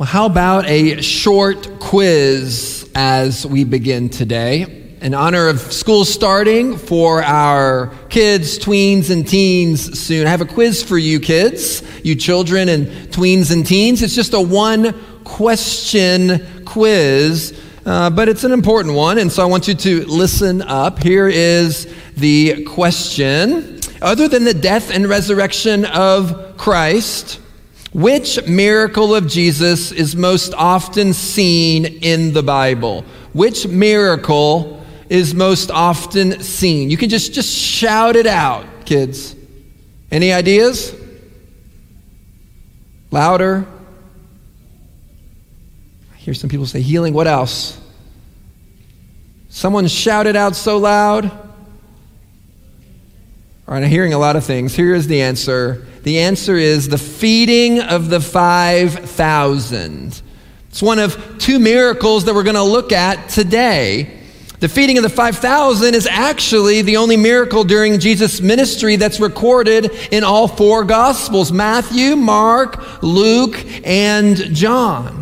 Well, how about a short quiz as we begin today? In honor of school starting for our kids, tweens, and teens soon, I have a quiz for you kids, you children and tweens and teens. It's just a one question quiz, uh, but it's an important one, and so I want you to listen up. Here is the question Other than the death and resurrection of Christ, which miracle of Jesus is most often seen in the Bible? Which miracle is most often seen? You can just, just shout it out, kids. Any ideas? Louder? I hear some people say healing. What else? Someone shouted out so loud. All right, I'm hearing a lot of things. Here is the answer the answer is the feeding of the 5,000. It's one of two miracles that we're going to look at today. The feeding of the 5,000 is actually the only miracle during Jesus' ministry that's recorded in all four Gospels Matthew, Mark, Luke, and John.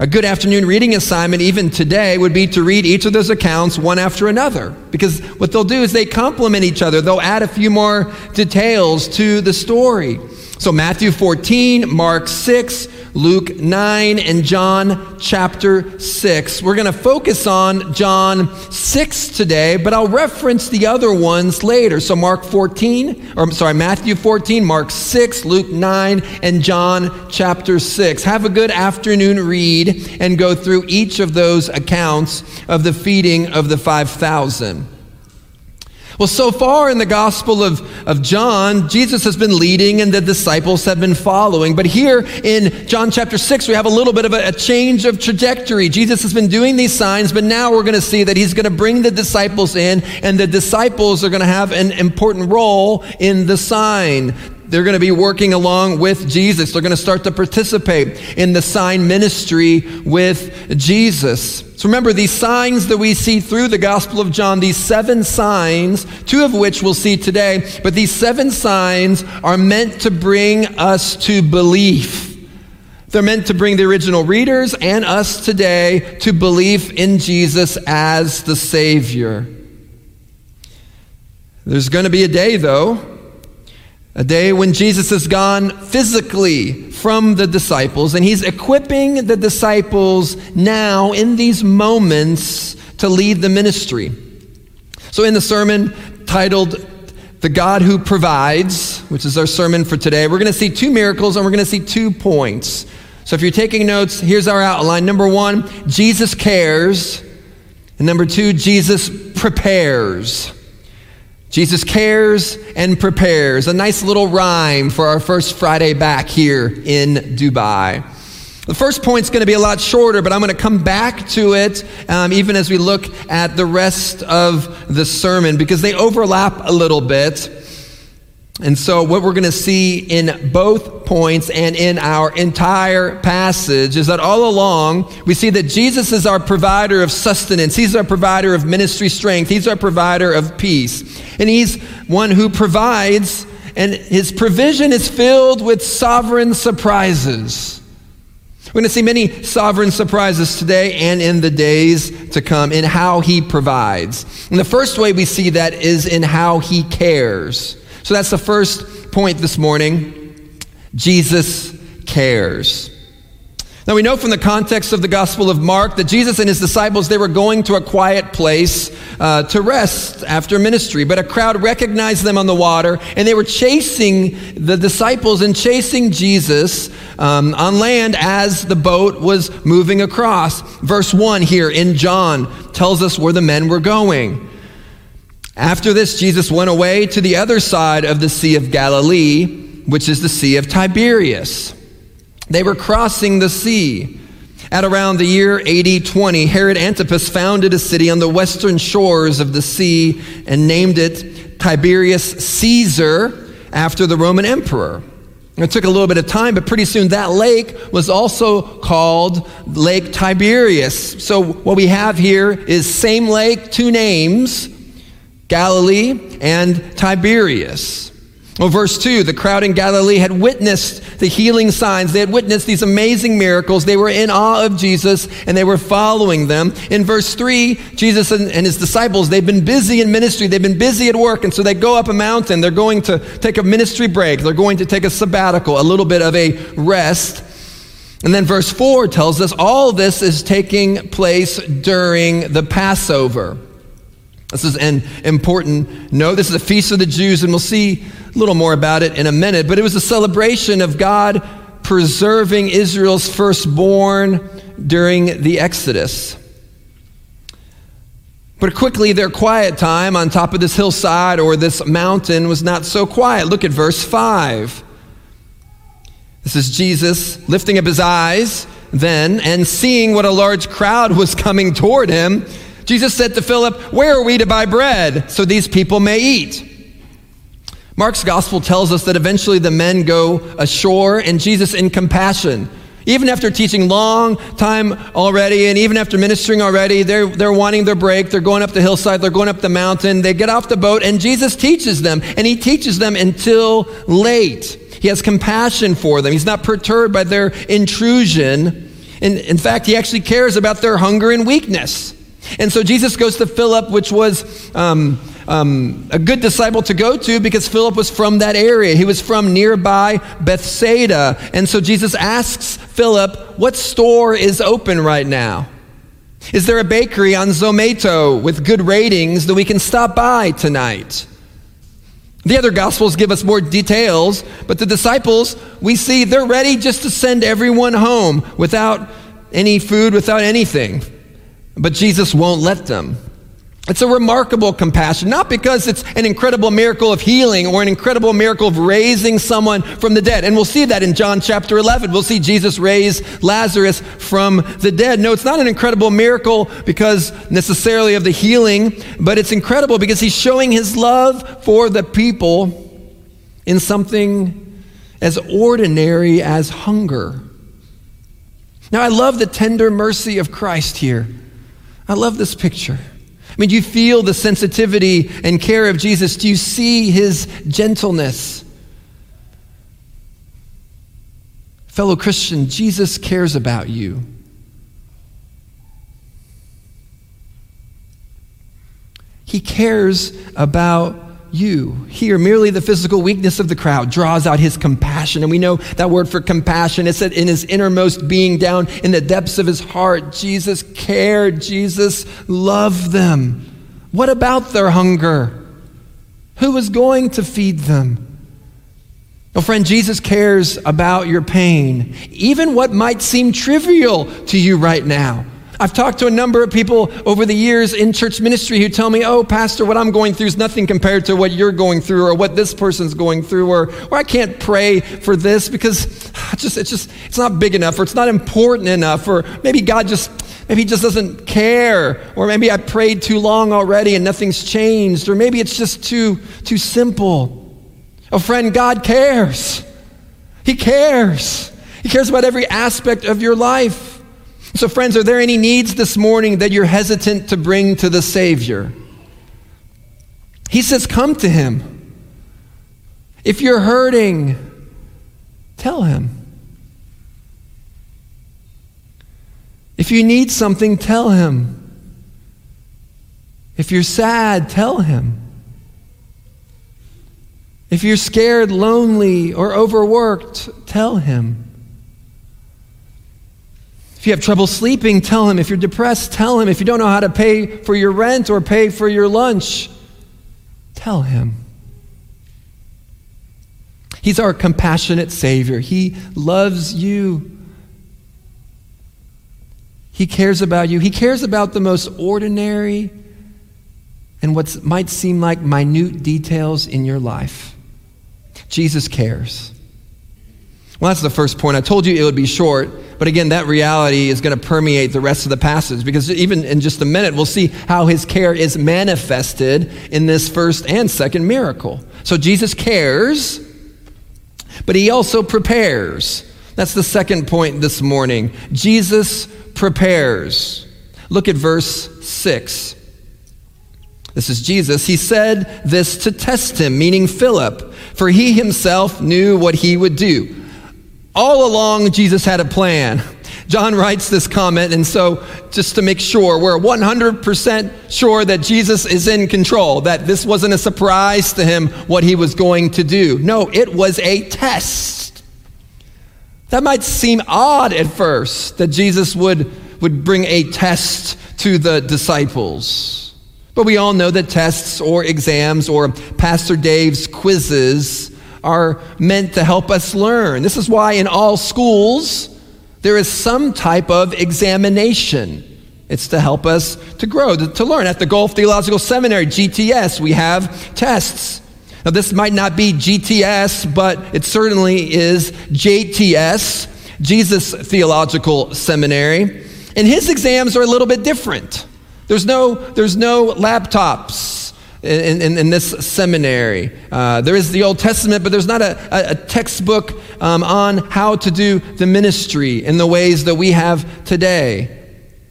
A good afternoon reading assignment, even today, would be to read each of those accounts one after another. Because what they'll do is they complement each other, they'll add a few more details to the story. So, Matthew 14, Mark 6, Luke 9, and John chapter 6. We're going to focus on John 6 today, but I'll reference the other ones later. So, Mark 14, or I'm sorry, Matthew 14, Mark 6, Luke 9, and John chapter 6. Have a good afternoon read and go through each of those accounts of the feeding of the 5,000. Well, so far in the Gospel of, of John, Jesus has been leading and the disciples have been following. But here in John chapter 6, we have a little bit of a, a change of trajectory. Jesus has been doing these signs, but now we're going to see that he's going to bring the disciples in, and the disciples are going to have an important role in the sign they're going to be working along with Jesus. They're going to start to participate in the sign ministry with Jesus. So remember, these signs that we see through the Gospel of John, these seven signs, two of which we'll see today, but these seven signs are meant to bring us to belief. They're meant to bring the original readers and us today to belief in Jesus as the Savior. There's going to be a day, though, a day when Jesus is gone physically from the disciples, and he's equipping the disciples now in these moments to lead the ministry. So, in the sermon titled The God Who Provides, which is our sermon for today, we're going to see two miracles and we're going to see two points. So, if you're taking notes, here's our outline. Number one, Jesus cares. And number two, Jesus prepares. Jesus cares and prepares. A nice little rhyme for our first Friday back here in Dubai. The first point's going to be a lot shorter, but I'm going to come back to it um, even as we look at the rest of the sermon because they overlap a little bit. And so, what we're going to see in both points and in our entire passage is that all along we see that Jesus is our provider of sustenance. He's our provider of ministry strength. He's our provider of peace. And He's one who provides, and His provision is filled with sovereign surprises. We're going to see many sovereign surprises today and in the days to come in how He provides. And the first way we see that is in how He cares. So that's the first point this morning. Jesus cares. Now we know from the context of the Gospel of Mark that Jesus and his disciples they were going to a quiet place uh, to rest after ministry, but a crowd recognized them on the water, and they were chasing the disciples and chasing Jesus um, on land as the boat was moving across. Verse one here in John tells us where the men were going. After this, Jesus went away to the other side of the Sea of Galilee, which is the Sea of Tiberias. They were crossing the sea. At around the year AD 20, Herod Antipas founded a city on the western shores of the sea and named it Tiberius Caesar after the Roman emperor. It took a little bit of time, but pretty soon that lake was also called Lake Tiberias. So what we have here is same lake, two names, Galilee and Tiberias. Well, verse 2 the crowd in Galilee had witnessed the healing signs. They had witnessed these amazing miracles. They were in awe of Jesus and they were following them. In verse 3, Jesus and, and his disciples, they've been busy in ministry. They've been busy at work. And so they go up a mountain. They're going to take a ministry break. They're going to take a sabbatical, a little bit of a rest. And then verse 4 tells us all this is taking place during the Passover. This is an important note. This is a feast of the Jews, and we'll see a little more about it in a minute. But it was a celebration of God preserving Israel's firstborn during the Exodus. But quickly, their quiet time on top of this hillside or this mountain was not so quiet. Look at verse 5. This is Jesus lifting up his eyes then and seeing what a large crowd was coming toward him Jesus said to Philip, Where are we to buy bread so these people may eat? Mark's gospel tells us that eventually the men go ashore, and Jesus, in compassion, even after teaching long time already, and even after ministering already, they're, they're wanting their break. They're going up the hillside, they're going up the mountain. They get off the boat, and Jesus teaches them, and he teaches them until late. He has compassion for them. He's not perturbed by their intrusion. In, in fact, he actually cares about their hunger and weakness. And so Jesus goes to Philip, which was um, um, a good disciple to go to because Philip was from that area. He was from nearby Bethsaida. And so Jesus asks Philip, What store is open right now? Is there a bakery on Zomato with good ratings that we can stop by tonight? The other gospels give us more details, but the disciples, we see they're ready just to send everyone home without any food, without anything. But Jesus won't let them. It's a remarkable compassion, not because it's an incredible miracle of healing or an incredible miracle of raising someone from the dead. And we'll see that in John chapter 11. We'll see Jesus raise Lazarus from the dead. No, it's not an incredible miracle because necessarily of the healing, but it's incredible because he's showing his love for the people in something as ordinary as hunger. Now, I love the tender mercy of Christ here. I love this picture. I mean, do you feel the sensitivity and care of Jesus? Do you see his gentleness? Fellow Christian, Jesus cares about you. He cares about you. Here, merely the physical weakness of the crowd draws out his compassion. And we know that word for compassion is that in his innermost being, down in the depths of his heart. Jesus cared. Jesus loved them. What about their hunger? Who was going to feed them? Oh, friend, Jesus cares about your pain, even what might seem trivial to you right now. I've talked to a number of people over the years in church ministry who tell me, oh, Pastor, what I'm going through is nothing compared to what you're going through or what this person's going through, or, or I can't pray for this because it's just, it's just, it's not big enough or it's not important enough, or maybe God just, maybe he just doesn't care, or maybe I prayed too long already and nothing's changed, or maybe it's just too, too simple. Oh, friend, God cares. He cares. He cares about every aspect of your life. So, friends, are there any needs this morning that you're hesitant to bring to the Savior? He says, Come to Him. If you're hurting, tell Him. If you need something, tell Him. If you're sad, tell Him. If you're scared, lonely, or overworked, tell Him. If you have trouble sleeping, tell him. If you're depressed, tell him. If you don't know how to pay for your rent or pay for your lunch, tell him. He's our compassionate Savior. He loves you. He cares about you. He cares about the most ordinary and what might seem like minute details in your life. Jesus cares. Well, that's the first point. I told you it would be short. But again, that reality is going to permeate the rest of the passage because even in just a minute, we'll see how his care is manifested in this first and second miracle. So Jesus cares, but he also prepares. That's the second point this morning. Jesus prepares. Look at verse 6. This is Jesus. He said this to test him, meaning Philip. for he himself knew what he would do. All along, Jesus had a plan. John writes this comment, and so just to make sure, we're 100% sure that Jesus is in control, that this wasn't a surprise to him what he was going to do. No, it was a test. That might seem odd at first that Jesus would, would bring a test to the disciples. But we all know that tests or exams or Pastor Dave's quizzes are meant to help us learn. This is why in all schools, there is some type of examination. It's to help us to grow, to, to learn. At the Gulf Theological Seminary, GTS, we have tests. Now, this might not be GTS, but it certainly is JTS, Jesus Theological Seminary. And his exams are a little bit different. There's no, there's no laptops in, in, in this seminary. Uh, there is the Old Testament, but there's not a, a, textbook um, on how to do the ministry in the ways that we have today.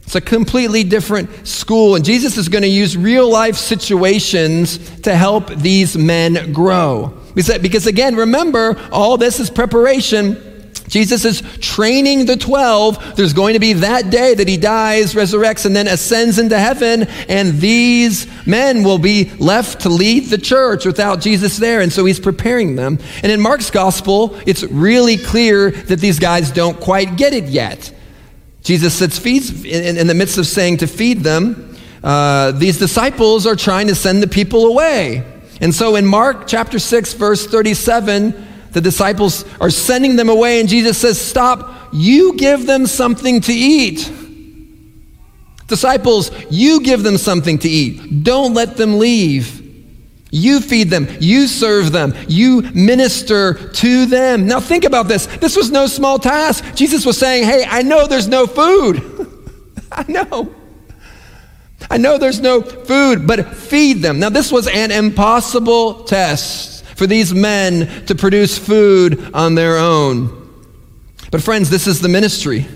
It's a completely different school, and Jesus is going to use real life situations to help these men grow. Because again, remember, all this is preparation Jesus is training the 12. There's going to be that day that he dies, resurrects, and then ascends into heaven, and these men will be left to lead the church without Jesus there. And so he's preparing them. And in Mark's gospel, it's really clear that these guys don't quite get it yet. Jesus sits feeds in, in the midst of saying to feed them. Uh, these disciples are trying to send the people away. And so in Mark chapter 6, verse 37, the disciples are sending them away, and Jesus says, Stop, you give them something to eat. Disciples, you give them something to eat. Don't let them leave. You feed them, you serve them, you minister to them. Now, think about this. This was no small task. Jesus was saying, Hey, I know there's no food. I know. I know there's no food, but feed them. Now, this was an impossible test for these men to produce food on their own. But, friends, this is the ministry.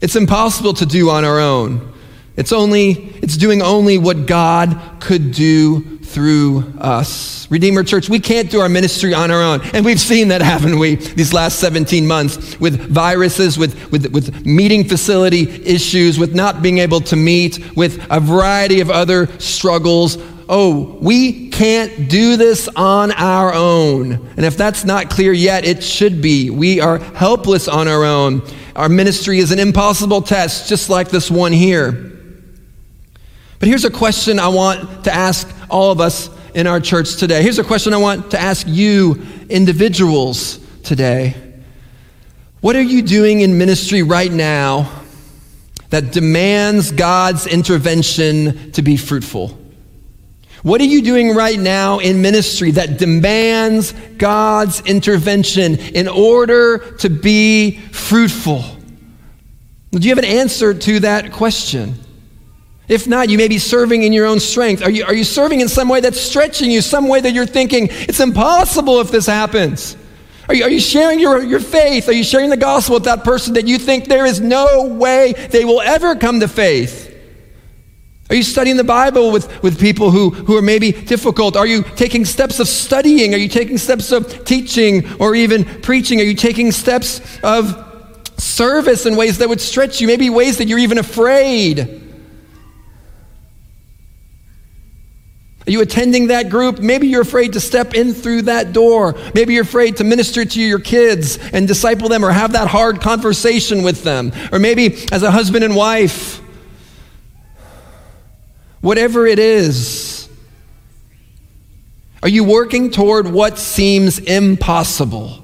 It's impossible to do on our own. It's only it's doing only what God could do through us. Redeemer Church, we can't do our ministry on our own. And we've seen that, haven't we, these last 17 months with viruses, with, with, with meeting facility issues, with not being able to meet, with a variety of other struggles oh, we can't do this on our own. And if that's not clear yet, it should be. We are helpless on our own. Our ministry is an impossible test, just like this one here. But here's a question I want to ask all of us in our church today. Here's a question I want to ask you, individuals, today. What are you doing in ministry right now that demands God's intervention to be fruitful? What are you doing right now in ministry that demands God's intervention in order to be fruitful? Do you have an answer to that question? If not, you may be serving in your own strength. Are you, are you serving in some way that's stretching you, some way that you're thinking, it's impossible if this happens? Are you, are you sharing your, your faith? Are you sharing the gospel with that person that you think there is no way they will ever come to faith? Are you studying the Bible with, with people who, who are maybe difficult? Are you taking steps of studying? Are you taking steps of teaching or even preaching? Are you taking steps of service in ways that would stretch you? Maybe ways that you're even afraid. Are you attending that group? Maybe you're afraid to step in through that door. Maybe you're afraid to minister to your kids and disciple them or have that hard conversation with them. Or maybe as a husband and wife, whatever it is? Are you working toward what seems impossible?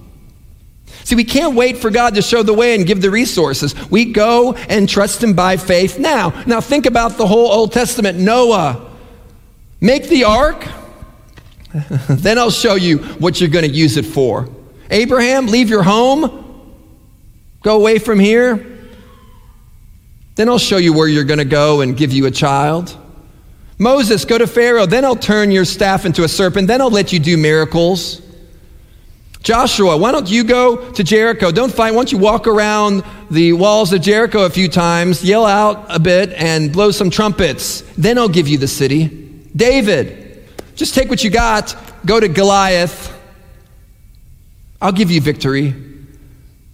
See, we can't wait for God to show the way and give the resources. We go and trust Him by faith now. Now, think about the whole Old Testament Noah. Make the ark, then I'll show you what you're going to use it for. Abraham, leave your home, go away from here, then I'll show you where you're going to go and give you a child. Moses, go to Pharaoh, then I'll turn your staff into a serpent, then I'll let you do miracles. Joshua, why don't you go to Jericho? Don't fight. Why don't you walk around the walls of Jericho a few times, yell out a bit, and blow some trumpets? Then I'll give you the city. David, just take what you got, go to Goliath, I'll give you victory.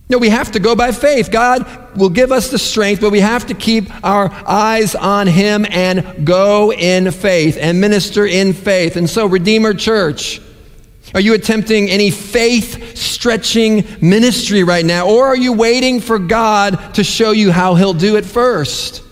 No, we have to go by faith. God will give us the strength, but we have to keep our eyes on Him and go in faith and minister in faith. And so, Redeemer Church, are you attempting any faith stretching ministry right now? Or are you waiting for God to show you how He'll do it first?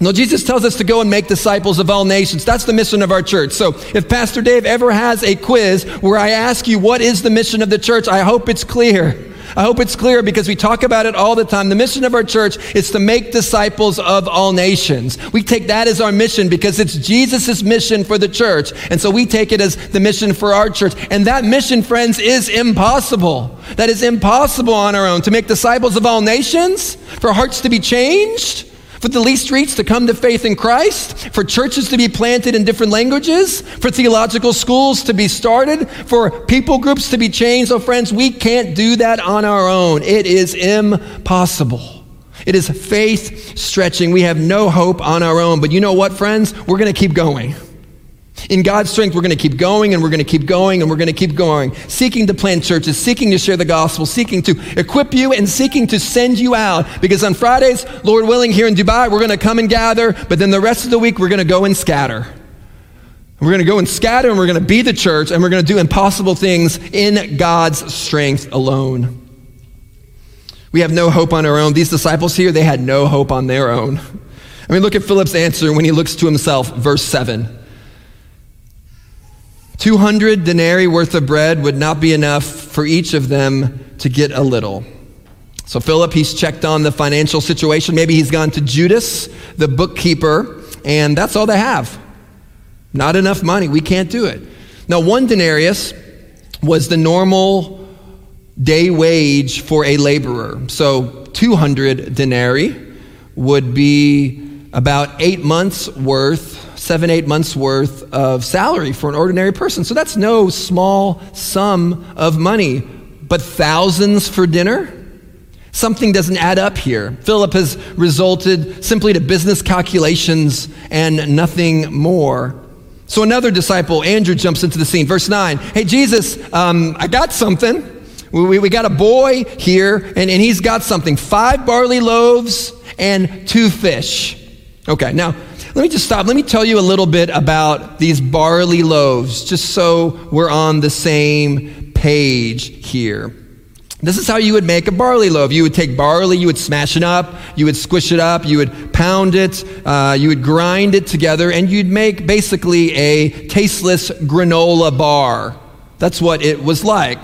No, Jesus tells us to go and make disciples of all nations. That's the mission of our church. So if Pastor Dave ever has a quiz where I ask you, what is the mission of the church? I hope it's clear. I hope it's clear because we talk about it all the time. The mission of our church is to make disciples of all nations. We take that as our mission because it's Jesus' mission for the church. And so we take it as the mission for our church. And that mission, friends, is impossible. That is impossible on our own. To make disciples of all nations, for hearts to be changed, for the least reached to come to faith in Christ, for churches to be planted in different languages, for theological schools to be started, for people groups to be changed. Oh, friends, we can't do that on our own. It is impossible. It is faith stretching. We have no hope on our own. But you know what, friends? We're going to keep going. In God's strength, we're going to keep going and we're going to keep going and we're going to keep going, seeking to plant churches, seeking to share the gospel, seeking to equip you and seeking to send you out. Because on Fridays, Lord willing, here in Dubai, we're going to come and gather, but then the rest of the week, we're going to go and scatter. We're going to go and scatter and we're going to be the church and we're going to do impossible things in God's strength alone. We have no hope on our own. These disciples here, they had no hope on their own. I mean, look at Philip's answer when he looks to himself, verse 7. 200 denarii worth of bread would not be enough for each of them to get a little. So Philip, he's checked on the financial situation. Maybe he's gone to Judas, the bookkeeper, and that's all they have. Not enough money. We can't do it. Now, one denarius was the normal day wage for a laborer. So 200 denarii would be about eight months worth seven, eight months worth of salary for an ordinary person. So that's no small sum of money. But thousands for dinner? Something doesn't add up here. Philip has resulted simply to business calculations and nothing more. So another disciple, Andrew, jumps into the scene. Verse 9 Hey, Jesus, um, I got something. We, we, we, got a boy here, and, and he's got something five barley loaves and two fish. Okay, now let me just stop. Let me tell you a little bit about these barley loaves, just so we're on the same page here. This is how you would make a barley loaf. You would take barley, you would smash it up, you would squish it up, you would pound it, uh, you would grind it together, and you'd make basically a tasteless granola bar. That's what it was like.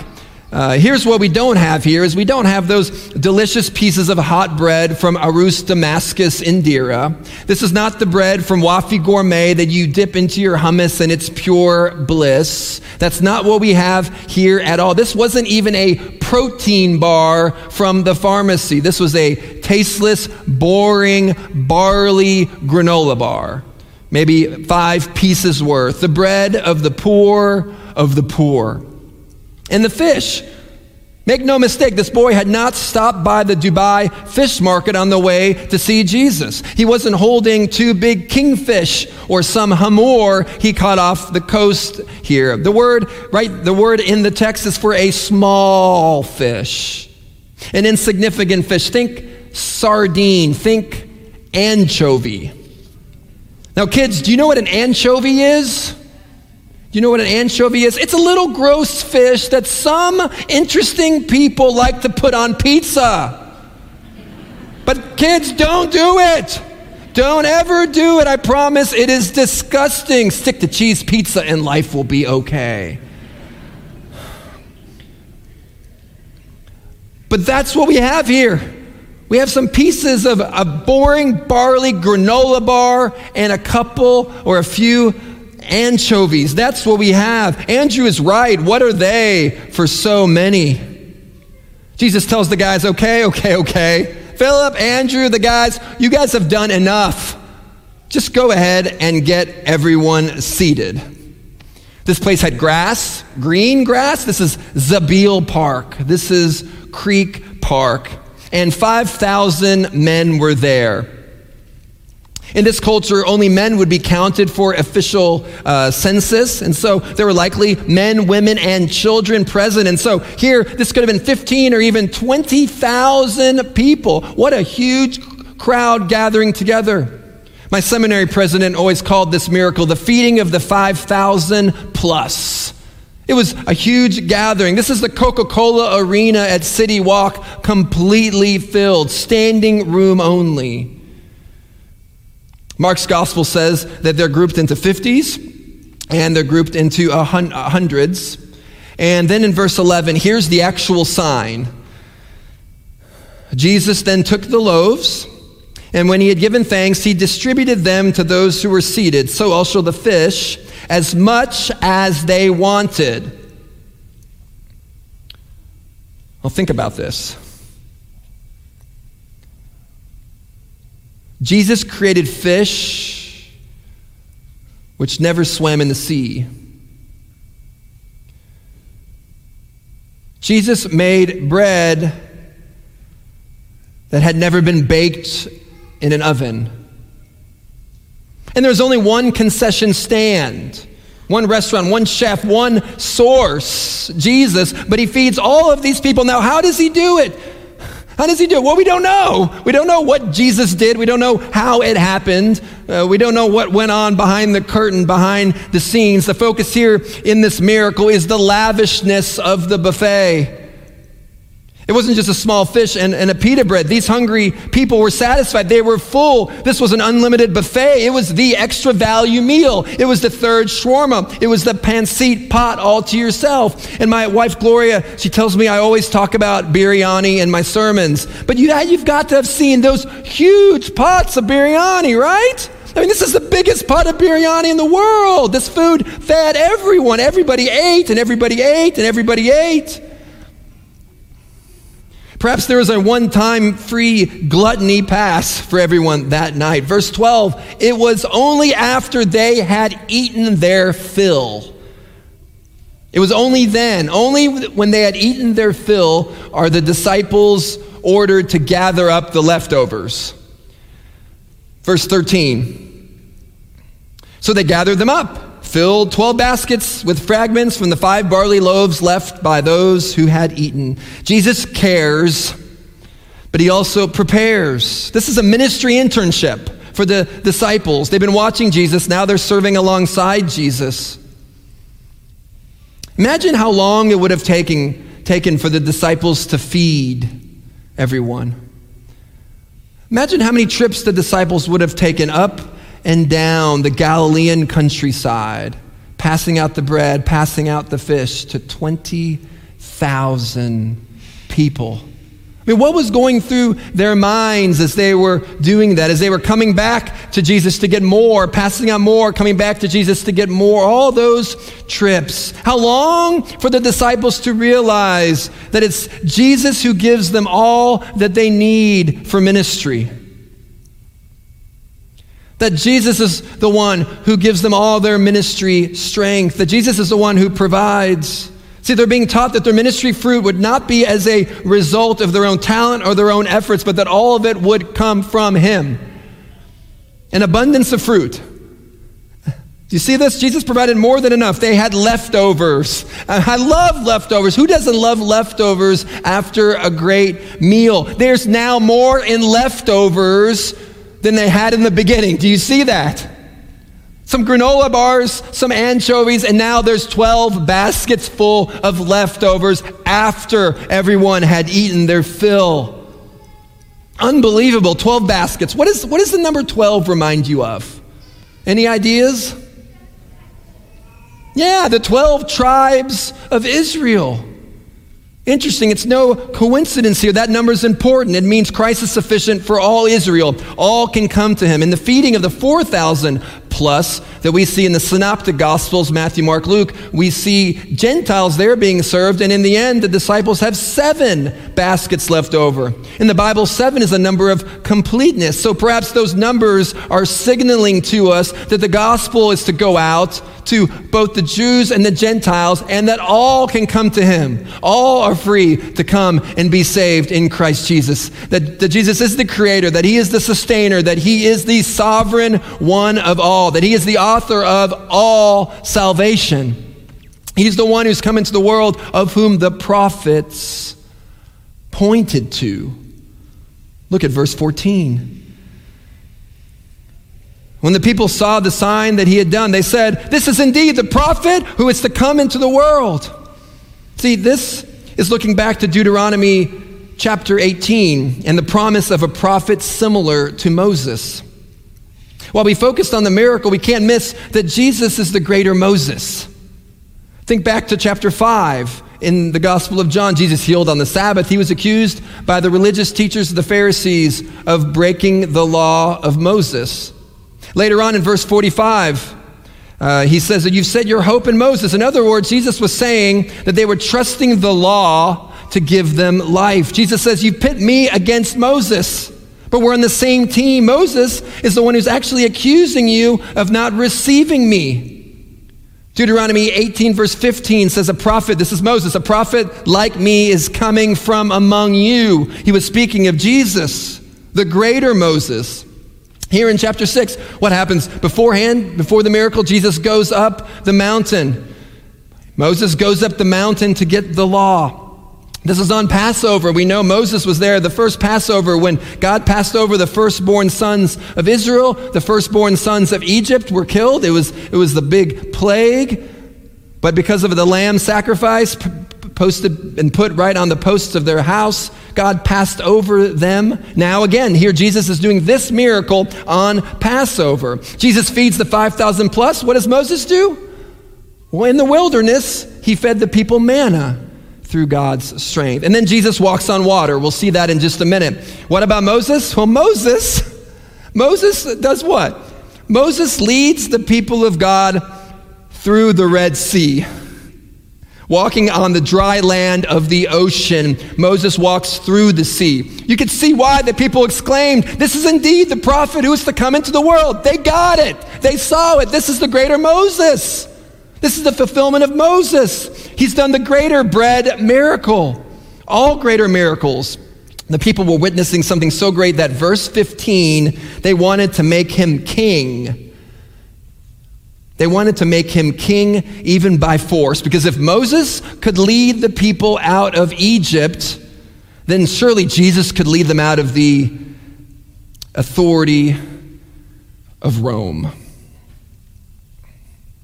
Uh, here's what we don't have here is we don't have those delicious pieces of hot bread from Arus Damascus in Deira. This is not the bread from Wafi Gourmet that you dip into your hummus and it's pure bliss. That's not what we have here at all. This wasn't even a protein bar from the pharmacy. This was a tasteless, boring barley granola bar. Maybe five pieces worth. The bread of the poor of the poor and the fish. Make no mistake, this boy had not stopped by the Dubai fish market on the way to see Jesus. He wasn't holding two big kingfish or some hamor he caught off the coast here. The word, right, the word in the text is for a small fish, an insignificant fish. Think sardine, think anchovy. Now, kids, do you know what an anchovy is? You know what an anchovy is? It's a little gross fish that some interesting people like to put on pizza. But kids, don't do it. Don't ever do it. I promise it is disgusting. Stick to cheese pizza and life will be okay. But that's what we have here. We have some pieces of a boring barley granola bar and a couple or a few anchovies. That's what we have. Andrew is right. What are they for so many? Jesus tells the guys, okay, okay, okay. Philip, Andrew, the guys, you guys have done enough. Just go ahead and get everyone seated. This place had grass, green grass. This is Zabeel Park. This is Creek Park. And 5,000 men were there. In this culture, only men would be counted for official uh, census. And so there were likely men, women, and children present. And so here, this could have been 15 or even 20,000 people. What a huge crowd gathering together. My seminary president always called this miracle the feeding of the 5,000 plus. It was a huge gathering. This is the Coca Cola arena at City Walk, completely filled, standing room only. Mark's gospel says that they're grouped into 50s and they're grouped into hundreds. And then in verse 11, here's the actual sign. Jesus then took the loaves, and when he had given thanks, he distributed them to those who were seated, so also the fish, as much as they wanted. Well, think about this. Jesus created fish which never swam in the sea. Jesus made bread that had never been baked in an oven. And there's only one concession stand, one restaurant, one chef, one source, Jesus, but he feeds all of these people. Now, how does he do it? How does he do it? Well, we don't know. We don't know what Jesus did. We don't know how it happened. Uh, we don't know what went on behind the curtain, behind the scenes. The focus here in this miracle is the lavishness of the buffet. It wasn't just a small fish and, and, a pita bread. These hungry people were satisfied. They were full. This was an unlimited buffet. It was the extra value meal. It was the third shawarma. It was the pancit pot all to yourself. And my wife Gloria, she tells me I always talk about biryani in my sermons. But you, you've got to have seen those huge pots of biryani, right? I mean, this is the biggest pot of biryani in the world. This food fed everyone. Everybody ate, and everybody ate, and everybody ate. Perhaps there was a one time free gluttony pass for everyone that night. Verse 12 it was only after they had eaten their fill. It was only then, only when they had eaten their fill, are the disciples ordered to gather up the leftovers. Verse 13. So they gathered them up filled 12 baskets with fragments from the five barley loaves left by those who had eaten. Jesus cares, but he also prepares. This is a ministry internship for the disciples. They've been watching Jesus, now they're serving alongside Jesus. Imagine how long it would have taken, taken for the disciples to feed everyone. Imagine how many trips the disciples would have taken up and down the Galilean countryside, passing out the bread, passing out the fish to 20,000 people. I mean, what was going through their minds as they were doing that, as they were coming back to Jesus to get more, passing out more, coming back to Jesus to get more, all those trips? How long for the disciples to realize that it's Jesus who gives them all that they need for ministry? That Jesus is the one who gives them all their ministry strength, that Jesus is the one who provides. See, they're being taught that their ministry fruit would not be as a result of their own talent or their own efforts, but that all of it would come from Him. An abundance of fruit. Do you see this? Jesus provided more than enough. They had leftovers. I love leftovers. Who doesn't love leftovers after a great meal? There's now more in leftovers than they had in the beginning. Do you see that? Some granola bars, some anchovies, and now there's 12 baskets full of leftovers after everyone had eaten their fill. Unbelievable. 12 baskets. What, is, what does the number 12 remind you of? Any ideas? Yeah, the 12 tribes of Israel. Interesting, it's no coincidence here. That number is important. It means Christ is sufficient for all Israel. All can come to him. In the feeding of the 4,000 plus that we see in the synoptic gospels, Matthew, Mark, Luke, we see Gentiles there being served. And in the end, the disciples have seven baskets left over. In the Bible, seven is a number of completeness. So perhaps those numbers are signaling to us that the gospel is to go out to both the Jews and the Gentiles, and that all can come to him. All are free to come and be saved in Christ Jesus. That, that Jesus is the creator, that he is the sustainer, that he is the sovereign one of all, that he is the author of all salvation. He's the one who's come into the world of whom the prophets pointed to. Look at verse 14. When the people saw the sign that he had done, they said, This is indeed the prophet who is to come into the world. See, this is looking back to Deuteronomy chapter 18 and the promise of a prophet similar to Moses. While we focused on the miracle, we can't miss that Jesus is the greater Moses. Think back to chapter 5 in the Gospel of John. Jesus healed on the Sabbath. He was accused by the religious teachers of the Pharisees of breaking the law of Moses. Later on in verse 45, uh, he says that you've set your hope in Moses. In other words, Jesus was saying that they were trusting the law to give them life. Jesus says, You pit me against Moses, but we're on the same team. Moses is the one who's actually accusing you of not receiving me. Deuteronomy 18, verse 15 says, A prophet, this is Moses, a prophet like me is coming from among you. He was speaking of Jesus, the greater Moses. Here in chapter 6, what happens beforehand, before the miracle? Jesus goes up the mountain. Moses goes up the mountain to get the law. This is on Passover. We know Moses was there, the first Passover, when God passed over the firstborn sons of Israel. The firstborn sons of Egypt were killed. It was, it was the big plague. But because of the lamb sacrifice, posted and put right on the posts of their house. God passed over them. Now, again, here Jesus is doing this miracle on Passover. Jesus feeds the 5,000 plus. What does Moses do? Well, in the wilderness, he fed the people manna through God's strength. And then Jesus walks on water. We'll see that in just a minute. What about Moses? Well, Moses, Moses does what? Moses leads the people of God through the Red Sea. Walking on the dry land of the ocean, Moses walks through the sea. You could see why the people exclaimed, This is indeed the prophet who is to come into the world. They got it. They saw it. This is the greater Moses. This is the fulfillment of Moses. He's done the greater bread miracle. All greater miracles. The people were witnessing something so great that verse 15, they wanted to make him king. They wanted to make him king even by force, because if Moses could lead the people out of Egypt, then surely Jesus could lead them out of the authority of Rome.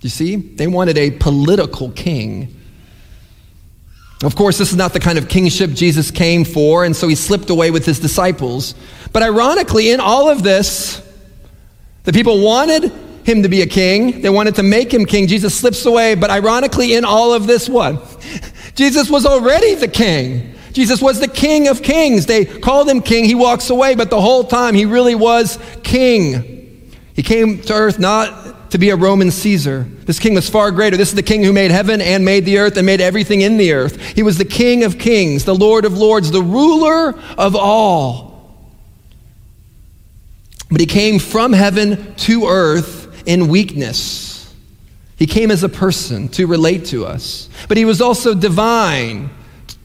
You see, they wanted a political king. Of course, this is not the kind of kingship Jesus came for, and so he slipped away with his disciples. But ironically, in all of this, the people wanted him to be a king. They wanted to make him king. Jesus slips away. But ironically, in all of this, what? Jesus was already the king. Jesus was the king of kings. They called him king. He walks away, but the whole time he really was king. He came to earth not to be a Roman Caesar. This king was far greater. This is the king who made heaven and made the earth and made everything in the earth. He was the king of kings, the Lord of lords, the ruler of all. But he came from heaven to earth in weakness. He came as a person to relate to us, but he was also divine,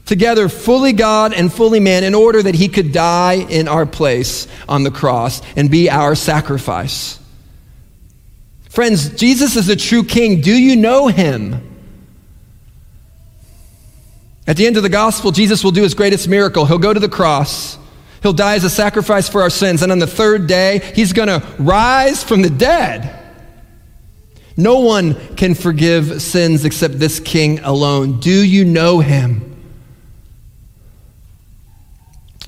together fully God and fully man, in order that he could die in our place on the cross and be our sacrifice. Friends, Jesus is a true king. Do you know him? At the end of the gospel, Jesus will do his greatest miracle. He'll go to the cross. He'll die as a sacrifice for our sins. And on the third day, he's going to rise from the dead. No one can forgive sins except this king alone. Do you know him?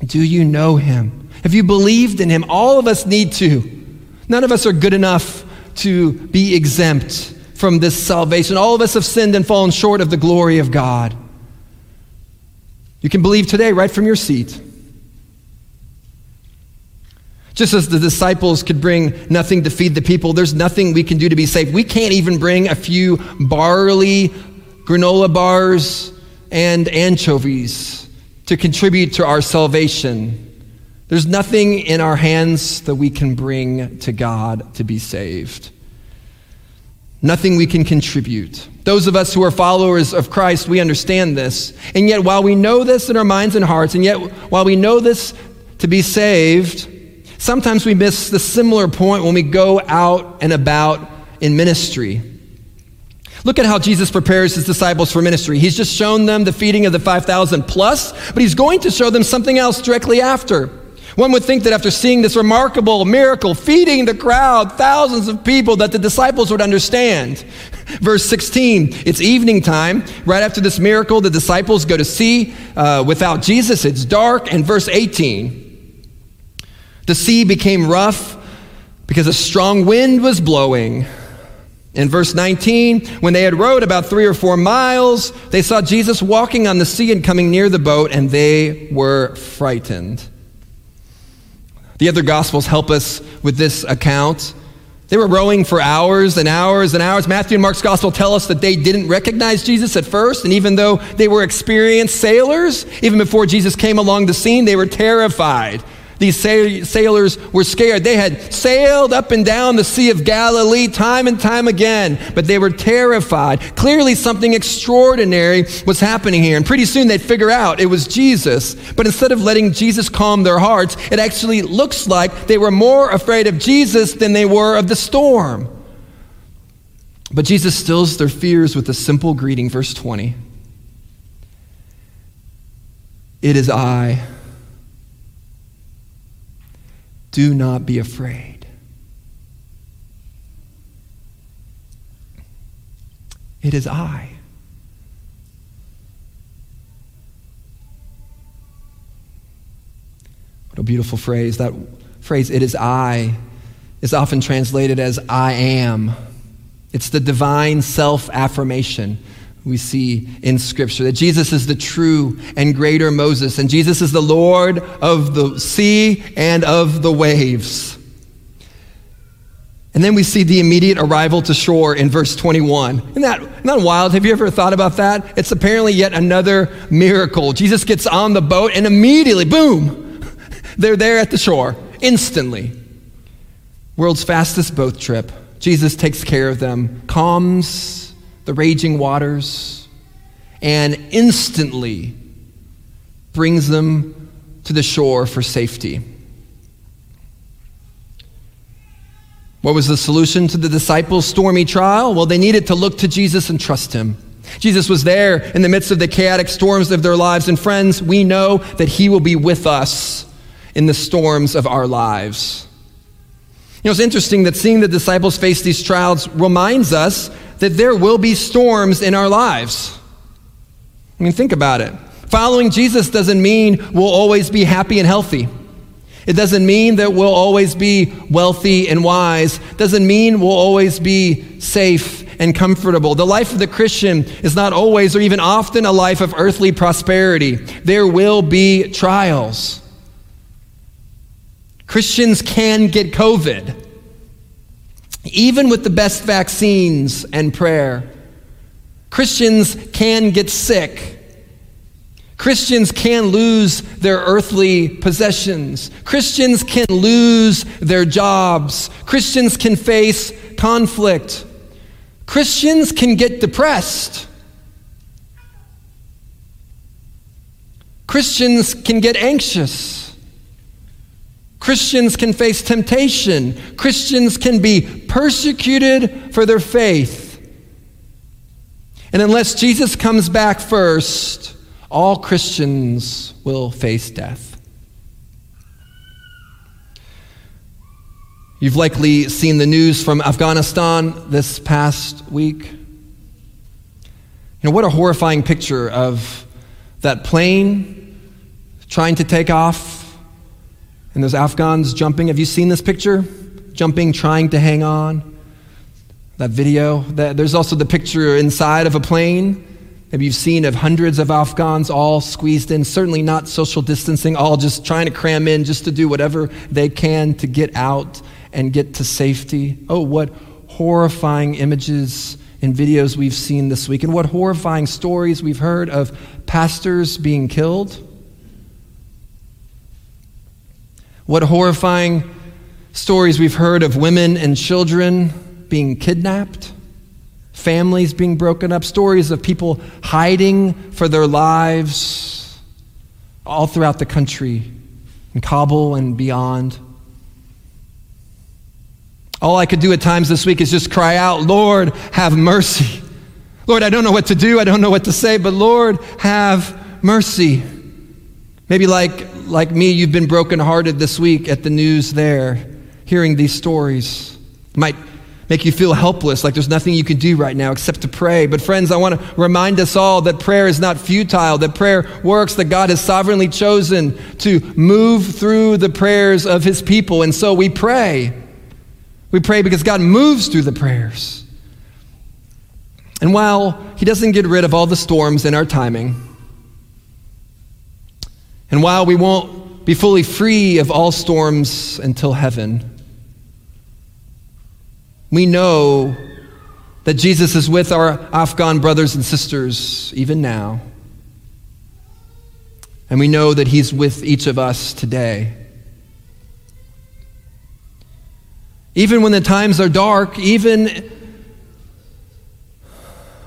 Do you know him? Have you believed in him? All of us need to. None of us are good enough to be exempt from this salvation. All of us have sinned and fallen short of the glory of God. You can believe today right from your seat. Just as the disciples could bring nothing to feed the people, there's nothing we can do to be safe. We can't even bring a few barley, granola bars, and anchovies to contribute to our salvation. There's nothing in our hands that we can bring to God to be saved. Nothing we can contribute. Those of us who are followers of Christ, we understand this. And yet, while we know this in our minds and hearts, and yet, while we know this to be saved, sometimes we miss the similar point when we go out and about in ministry. Look at how Jesus prepares his disciples for ministry. He's just shown them the feeding of the 5,000 plus, but he's going to show them something else directly after. One would think that after seeing this remarkable miracle, feeding the crowd, thousands of people, that the disciples would understand. Verse 16, it's evening time. Right after this miracle, the disciples go to sea uh, without Jesus. It's dark. And verse 18, the sea became rough because a strong wind was blowing. In verse 19, when they had rowed about three or four miles, they saw Jesus walking on the sea and coming near the boat, and they were frightened. The other Gospels help us with this account. They were rowing for hours and hours and hours. Matthew and Mark's Gospel tell us that they didn't recognize Jesus at first, and even though they were experienced sailors, even before Jesus came along the scene, they were terrified. These sailors were scared. They had sailed up and down the Sea of Galilee time and time again, but they were terrified. Clearly, something extraordinary was happening here. And pretty soon they'd figure out it was Jesus. But instead of letting Jesus calm their hearts, it actually looks like they were more afraid of Jesus than they were of the storm. But Jesus stills their fears with a simple greeting, verse 20. It is I do not be afraid. It is I. What a beautiful phrase. That phrase, it is I, is often translated as I am. It's the divine self affirmation we see in Scripture that Jesus is the true and greater Moses, and Jesus is the Lord of the sea and of the waves. And then we see the immediate arrival to shore in verse 21. Isn't that, isn't that wild? Have you ever thought about that? It's apparently yet another miracle. Jesus gets on the boat, and immediately, boom, they're there at the shore, instantly. World's fastest boat trip. Jesus takes care of them, calms the raging waters, and instantly brings them to the shore for safety. What was the solution to the disciples' stormy trial? Well, they needed to look to Jesus and trust him. Jesus was there in the midst of the chaotic storms of their lives. And friends, we know that he will be with us in the storms of our lives. You know, it's interesting that seeing the disciples face these trials reminds us that there will be storms in our lives. I mean, think about it. Following Jesus doesn't mean we'll always be happy and healthy. It doesn't mean that we'll always be wealthy and wise. It doesn't mean we'll always be safe and comfortable. The life of the Christian is not always or even often a life of earthly prosperity. There will be trials. Christians can get COVID. Even with the best vaccines and prayer, Christians can get sick. Christians can lose their earthly possessions. Christians can lose their jobs. Christians can face conflict. Christians can get depressed. Christians can get anxious. Christians can face temptation. Christians can be persecuted for their faith. And unless Jesus comes back first, all Christians will face death. You've likely seen the news from Afghanistan this past week. You know, what a horrifying picture of that plane trying to take off and those Afghans jumping. Have you seen this picture? Jumping, trying to hang on. That video. There's also the picture inside of a plane. Maybe you've seen of hundreds of Afghans all squeezed in, certainly not social distancing, all just trying to cram in just to do whatever they can to get out and get to safety. Oh, what horrifying images and videos we've seen this week, and what horrifying stories we've heard of pastors being killed What horrifying stories we've heard of women and children being kidnapped. families being broken up, stories of people hiding for their lives all throughout the country, in Kabul and beyond. All I could do at times this week is just cry out, Lord, have mercy. Lord, I don't know what to do. I don't know what to say, but Lord, have mercy. Maybe like, like me, you've been brokenhearted this week at the news there, hearing these stories. It might make you feel helpless, like there's nothing you can do right now except to pray. But, friends, I want to remind us all that prayer is not futile, that prayer works, that God has sovereignly chosen to move through the prayers of his people. And so we pray. We pray because God moves through the prayers. And while He doesn't get rid of all the storms in our timing, and while we won't be fully free of all storms until heaven, we know that Jesus is with our Afghan brothers and sisters even now. And we know that He's with each of us today. Even when the times are dark, even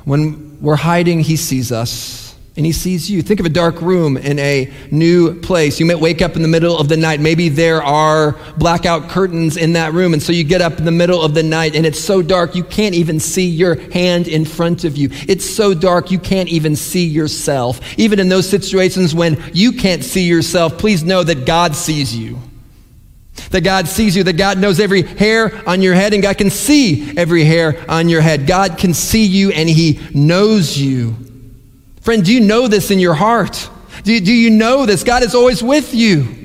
when we're hiding, He sees us and He sees you. Think of a dark room in a new place. You might wake up in the middle of the night. Maybe there are blackout curtains in that room, and so you get up in the middle of the night and it's so dark you can't even see your hand in front of you. It's so dark you can't even see yourself. Even in those situations when you can't see yourself, please know that God sees you. That God sees you, that God knows every hair on your head, and God can see every hair on your head. God can see you and He knows you. Friend, do you know this in your heart? Do you, do you know this? God is always with you.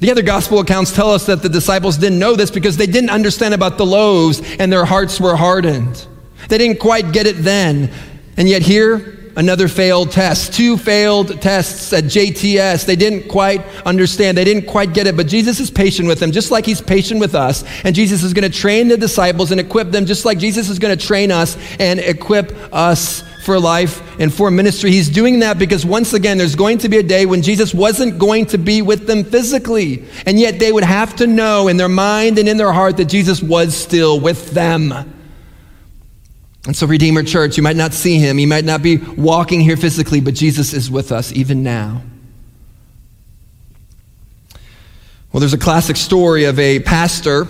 The other gospel accounts tell us that the disciples didn't know this because they didn't understand about the loaves and their hearts were hardened. They didn't quite get it then. And yet, here, another failed test, two failed tests at JTS. They didn't quite understand, they didn't quite get it, but Jesus is patient with them, just like He's patient with us. And Jesus is going to train the disciples and equip them, just like Jesus is going to train us and equip us for life and for ministry. He's doing that because once again, there's going to be a day when Jesus wasn't going to be with them physically. And yet they would have to know in their mind and in their heart that Jesus was still with them. And so, Redeemer Church, you might not see him, you might not be walking here physically, but Jesus is with us even now. Well, there's a classic story of a pastor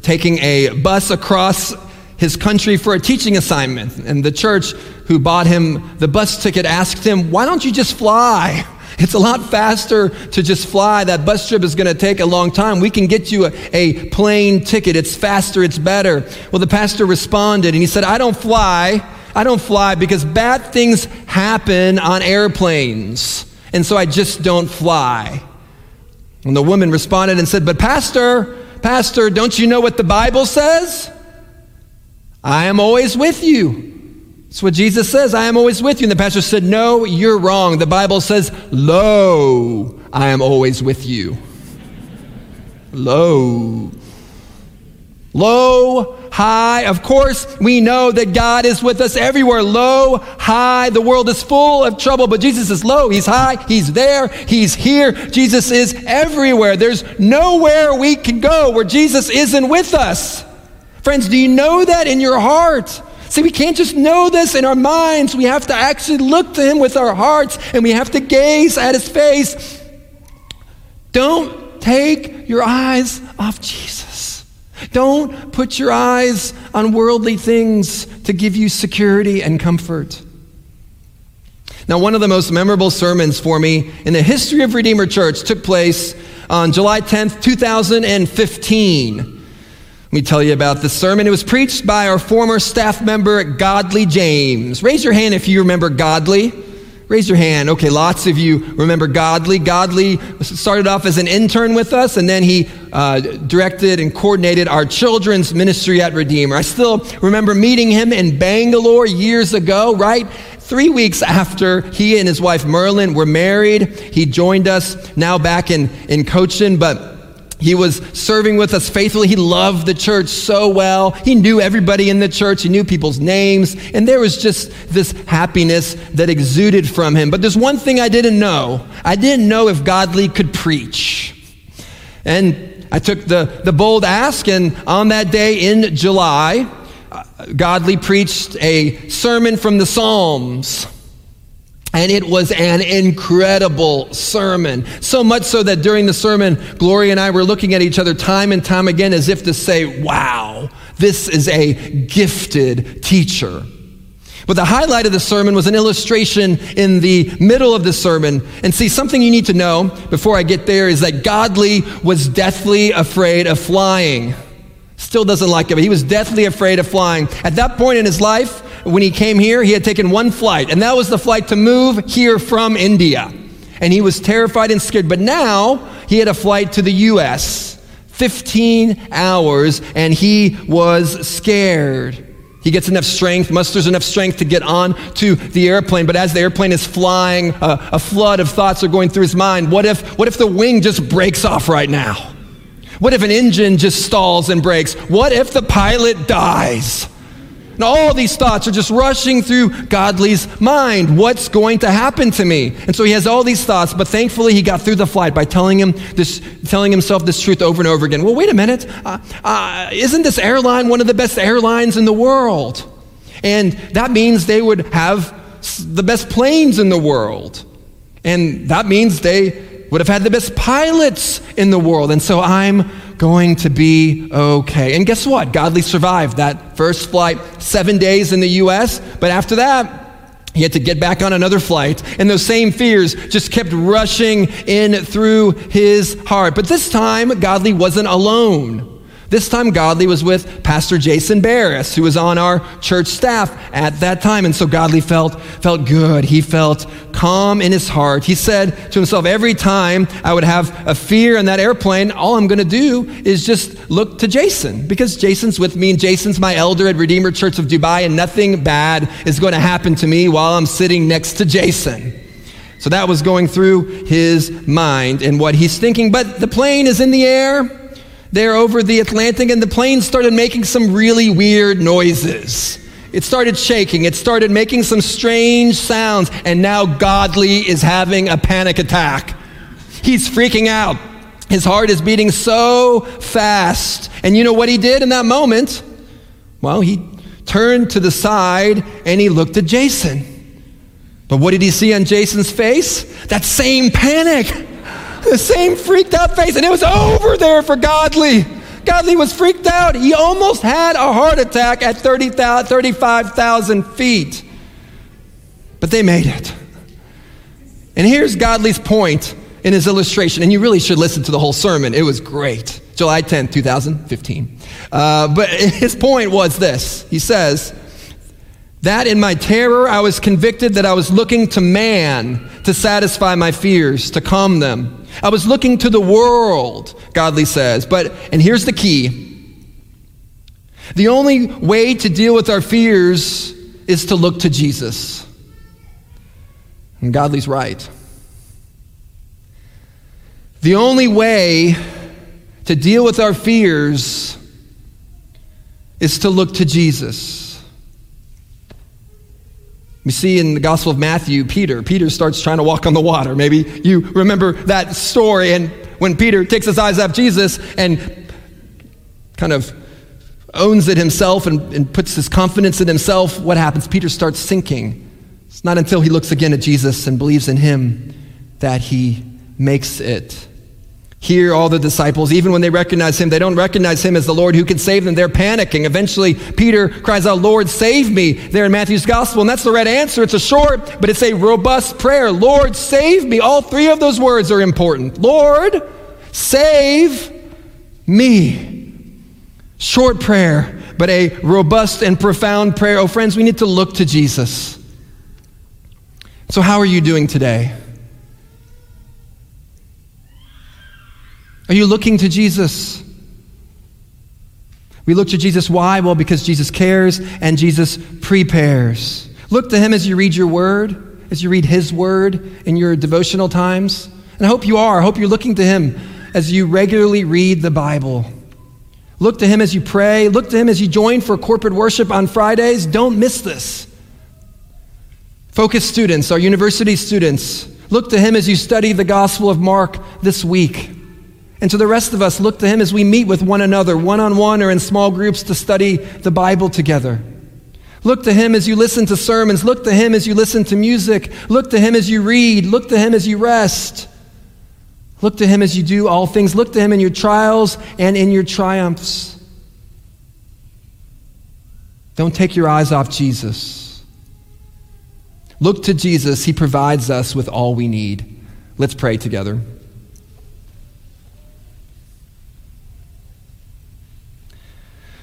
taking a bus across his country for a teaching assignment. And the church who bought him the bus ticket asked him, Why don't you just fly? It's a lot faster to just fly. That bus trip is going to take a long time. We can get you a, a plane ticket. It's faster, it's better. Well, the pastor responded and he said, I don't fly. I don't fly because bad things happen on airplanes. And so I just don't fly. And the woman responded and said, But, Pastor, Pastor, don't you know what the Bible says? I am always with you. That's what Jesus says. I am always with you. And the pastor said, No, you're wrong. The Bible says, Lo, I am always with you. Lo. Low, high. Of course, we know that God is with us everywhere. Low, high. The world is full of trouble, but Jesus is low. He's high. He's there. He's here. Jesus is everywhere. There's nowhere we can go where Jesus isn't with us. Friends, do you know that in your heart? See, we can't just know this in our minds. We have to actually look to Him with our hearts and we have to gaze at His face. Don't take your eyes off Jesus. Don't put your eyes on worldly things to give you security and comfort. Now, one of the most memorable sermons for me in the history of Redeemer Church took place on July 10th, 2015. Let me tell you about this sermon. It was preached by our former staff member, Godly James. Raise your hand if you remember Godly. Raise your hand. Okay, lots of you remember Godly. Godly started off as an intern with us, and then he uh, directed and coordinated our children's ministry at Redeemer. I still remember meeting him in Bangalore years ago, right? Three weeks after he and his wife Merlin were married, he joined us now back in, in Cochin, but he was serving with us faithfully. He loved the church so well. He knew everybody in the church. He knew people's names. And there was just this happiness that exuded from him. But there's one thing I didn't know I didn't know if Godly could preach. And I took the, the bold ask, and on that day in July, uh, Godly preached a sermon from the Psalms. And it was an incredible sermon. So much so that during the sermon, Gloria and I were looking at each other time and time again as if to say, wow, this is a gifted teacher. But the highlight of the sermon was an illustration in the middle of the sermon. And see, something you need to know before I get there is that Godly was deathly afraid of flying. Still doesn't like it, but he was deathly afraid of flying. At that point in his life, when he came here, he had taken one flight, and that was the flight to move here from India. And he was terrified and scared. But now he had a flight to the U.S. 15 hours, and he was scared. He gets enough strength, musters enough strength to get on to the airplane. But as the airplane is flying, a, a flood of thoughts are going through his mind. What if, what if the wing just breaks off right now? What if an engine just stalls and breaks? What if the pilot dies? And all these thoughts are just rushing through Godly's mind. What's going to happen to me? And so he has all these thoughts, but thankfully he got through the flight by telling him this, telling himself this truth over and over again. Well, wait a minute. Uh, uh, isn't this airline one of the best airlines in the world? And that means they would have the best planes in the world. And that means they would have had the best pilots in the world. And so I'm going to be okay. And guess what? Godly survived that first flight, seven days in the U.S., but after that, he had to get back on another flight, and those same fears just kept rushing in through his heart. But this time, Godly wasn't alone. This time, Godly was with Pastor Jason Barris, who was on our church staff at that time. And so Godly felt, felt good. He felt calm in his heart. He said to himself, Every time I would have a fear in that airplane, all I'm going to do is just look to Jason because Jason's with me and Jason's my elder at Redeemer Church of Dubai, and nothing bad is going to happen to me while I'm sitting next to Jason. So that was going through his mind and what he's thinking. But the plane is in the air there over the Atlantic, and the plane started making some really weird noises. It started shaking, it started making some strange sounds, and now Godly is having a panic attack. He's freaking out. His heart is beating so fast. And you know what he did in that moment? Well, he turned to the side and he looked at Jason. But what did he see on Jason's face? That same panic the same freaked out face, and it was over there for Godly. Godly was freaked out. He almost had a heart attack at 30, 35,000 feet. But they made it. And here's Godly's point in his illustration, and you really should listen to the whole sermon. It was great. July 10, 2015. Uh, but his point was this He says, that in my terror, I was convicted that I was looking to man to satisfy my fears, to calm them. I was looking to the world, Godly says. But, and here's the key the only way to deal with our fears is to look to Jesus. And Godly's right. The only way to deal with our fears is to look to Jesus. We see in the Gospel of Matthew, Peter. Peter starts trying to walk on the water. Maybe you remember that story. And when Peter takes his eyes off Jesus and kind of owns it himself and, and puts his confidence in himself, what happens? Peter starts sinking. It's not until he looks again at Jesus and believes in him that he makes it. Here, all the disciples, even when they recognize him, they don't recognize him as the Lord who can save them. They're panicking. Eventually, Peter cries out, Lord, save me, there in Matthew's gospel. And that's the right answer. It's a short, but it's a robust prayer. Lord, save me. All three of those words are important. Lord, save me. Short prayer, but a robust and profound prayer. Oh, friends, we need to look to Jesus. So, how are you doing today? Are you looking to Jesus? We look to Jesus. Why? Well, because Jesus cares and Jesus prepares. Look to him as you read your word, as you read his word in your devotional times. And I hope you are. I hope you're looking to him as you regularly read the Bible. Look to him as you pray. Look to him as you join for corporate worship on Fridays. Don't miss this. Focus students, our university students, look to him as you study the Gospel of Mark this week. And to the rest of us, look to Him as we meet with one another, one on one or in small groups to study the Bible together. Look to Him as you listen to sermons. Look to Him as you listen to music. Look to Him as you read. Look to Him as you rest. Look to Him as you do all things. Look to Him in your trials and in your triumphs. Don't take your eyes off Jesus. Look to Jesus. He provides us with all we need. Let's pray together.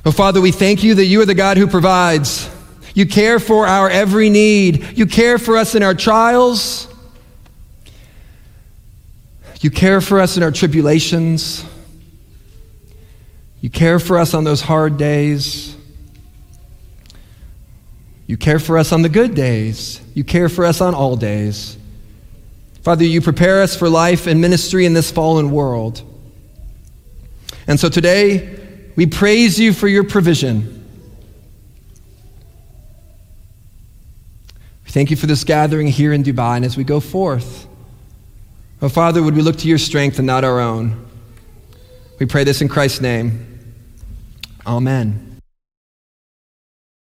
Oh, Father, we thank you that you are the God who provides. You care for our every need. You care for us in our trials. You care for us in our tribulations. You care for us on those hard days. You care for us on the good days. You care for us on all days. Father, you prepare us for life and ministry in this fallen world. And so today, we praise you for your provision. We thank you for this gathering here in Dubai. And as we go forth, oh Father, would we look to your strength and not our own? We pray this in Christ's name. Amen.